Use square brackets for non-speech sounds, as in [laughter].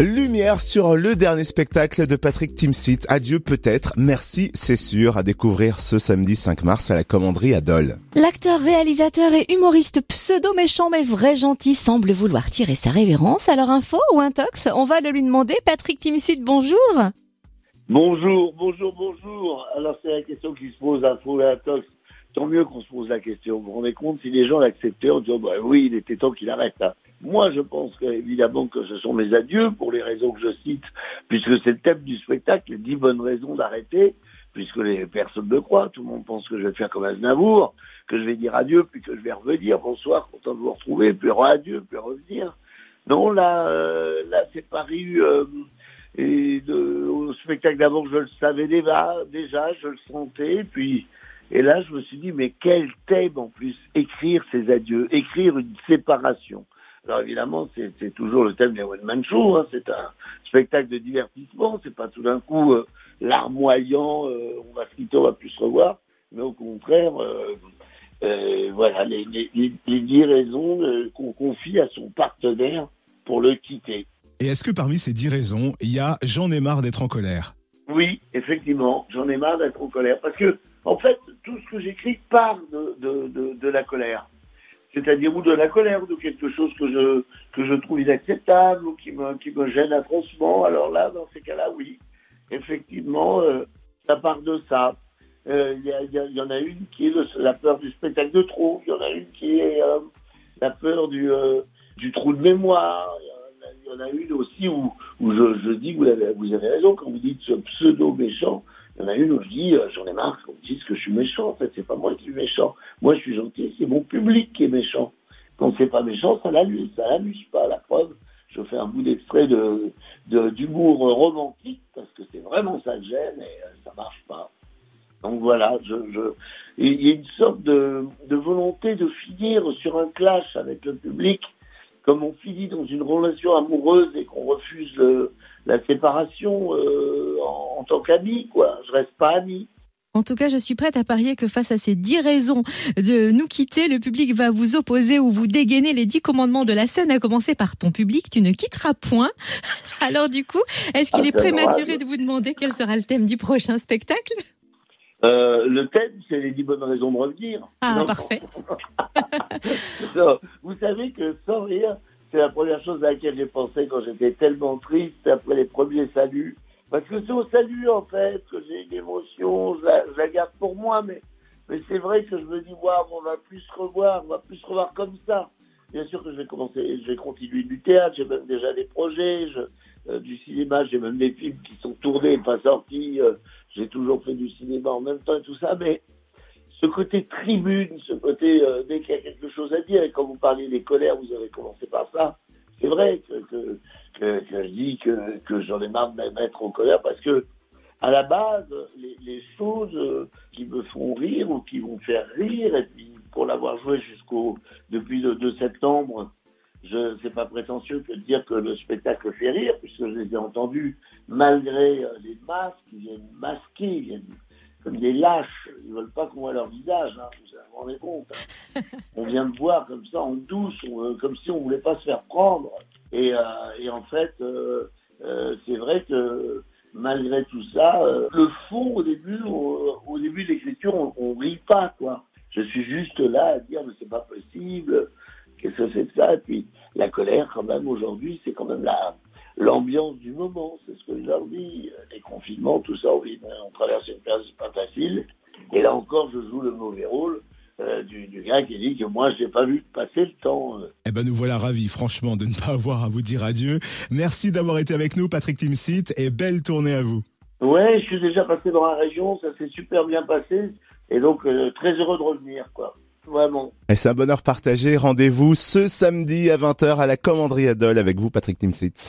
Lumière sur le dernier spectacle de Patrick Timsit. Adieu peut-être, merci c'est sûr, à découvrir ce samedi 5 mars à la commanderie à Dole. L'acteur, réalisateur et humoriste pseudo-méchant mais vrai gentil semble vouloir tirer sa révérence. Alors info ou intox On va le lui demander. Patrick Timsit, bonjour Bonjour, bonjour, bonjour. Alors c'est la question qui se pose, info et intox. Tant mieux qu'on se pose la question. Vous vous rendez compte si les gens l'acceptaient en disant bah oui, il était temps qu'il arrête. Hein. Moi, je pense que, évidemment que ce sont mes adieux pour les raisons que je cite, puisque c'est le thème du spectacle, les dix bonnes raisons d'arrêter, puisque les personnes me croient, tout le monde pense que je vais faire comme Aznavour, que je vais dire adieu, puis que je vais revenir, bonsoir, content de vous retrouver, puis adieu, puis revenir. Non, là, euh, là, c'est paru, euh, et de, au spectacle d'avant, je le savais déjà, déjà, je le sentais, puis, et là, je me suis dit, mais quel thème en plus, écrire ces adieux, écrire une séparation. Alors évidemment, c'est toujours le thème des One Man Show. Hein. C'est un spectacle de divertissement. C'est pas tout d'un coup euh, larmoyant. Euh, on va se quitter, on va plus se revoir. Mais au contraire, euh, voilà les, les, les dix raisons qu'on confie à son partenaire pour le quitter. Et est-ce que parmi ces dix raisons, il y a j'en ai marre d'être en colère? Oui, effectivement, j'en ai marre d'être en colère parce que en fait, tout ce que j'écris part de, de, de, de la colère c'est-à-dire ou de la colère ou de quelque chose que je que je trouve inacceptable ou qui me qui me gêne atrocement. Alors là, dans ces cas-là, oui, effectivement, euh, ça part de ça. Euh, il y, y, en a une qui est la peur du spectacle de trop. Il y en a une qui est euh, la peur du euh, du trou de mémoire. Il y, en a une aussi où où je, je dis vous avez vous avez raison quand vous dites ce pseudo méchant. Il y en a une où je dis, euh, j'en ai marre qu'on me dise que je suis méchant. En fait, c'est pas moi qui suis méchant. Moi, je suis gentil. C'est mon public qui est méchant. Quand c'est pas méchant, ça l'amuse. Ça l'amuse pas. La preuve, je fais un bout d'extrait de, d'humour romantique parce que c'est vraiment ça que j'aime et euh, ça marche pas. Donc voilà, il y a une sorte de, de volonté de finir sur un clash avec le public comme on finit dans une relation amoureuse et qu'on refuse la séparation euh, en, en, tant qu'ami, quoi. Je reste pas ami. En tout cas, je suis prête à parier que face à ces dix raisons de nous quitter, le public va vous opposer ou vous dégainer les dix commandements de la scène, à commencer par ton public, tu ne quitteras point. [laughs] Alors du coup, est-ce qu'il ah, est prématuré de vous demander quel sera le thème du prochain spectacle? Euh, le thème, c'est les dix bonnes raisons de revenir. Ah, non. parfait. [laughs] vous savez que sans rire, c'est la première chose à laquelle j'ai pensé quand j'étais tellement triste après les premiers saluts. Parce que c'est au salut, en fait, que j'ai une émotion, je la, je la, garde pour moi, mais, mais c'est vrai que je me dis, waouh, on va plus se revoir, on va plus se revoir comme ça. Bien sûr que je vais commencer, je vais continuer du théâtre, j'ai même déjà des projets, je, euh, du cinéma, j'ai même des films qui sont tournés, pas sortis, euh, j'ai toujours fait du cinéma en même temps et tout ça, mais ce côté tribune, ce côté euh, dès qu'il y a quelque chose à dire, et quand vous parliez des colères, vous avez commencé par ça, c'est vrai que, je dis que, j'en ai marre de mettre en colère parce que à la base, les, les choses euh, qui me font rire ou qui vont faire rire, et puis pour l'avoir joué jusqu'au depuis le 2 septembre, je c'est pas prétentieux que de dire que le spectacle fait rire, puisque je les ai entendus malgré euh, les masques, ils viennent masquer, ils viennent comme des lâches, ils veulent pas qu'on voit leur visage, hein, Hein. on vient de voir comme ça en douce, euh, comme si on voulait pas se faire prendre. Et, euh, en fait, euh, c'est vrai que malgré tout ça, le fond au début, au, début de l'écriture, on, on rit pas quoi. Je suis juste là à dire mais c'est pas possible, qu'est-ce que c'est que ça? Puis la colère quand même aujourd'hui, c'est quand même la l'ambiance du moment, c'est ce que je leur dis. Les confinements, tout ça, on, on traverse une période pas facile. Et là encore, je joue le mauvais rôle. Euh, du, du, gars qui dit que moi, je n'ai pas vu passer le temps. Euh. Eh ben, nous voilà ravis, franchement, de ne pas avoir à vous dire adieu. Merci d'avoir été avec nous, Patrick Timsit, et belle tournée à vous. Ouais, je suis déjà passé dans la région, ça s'est super bien passé, et donc euh, très heureux de revenir, quoi. Vraiment. Et c'est un bonheur partagé. Rendez-vous ce samedi à 20h à la Commanderie Adol avec vous, Patrick Timsit.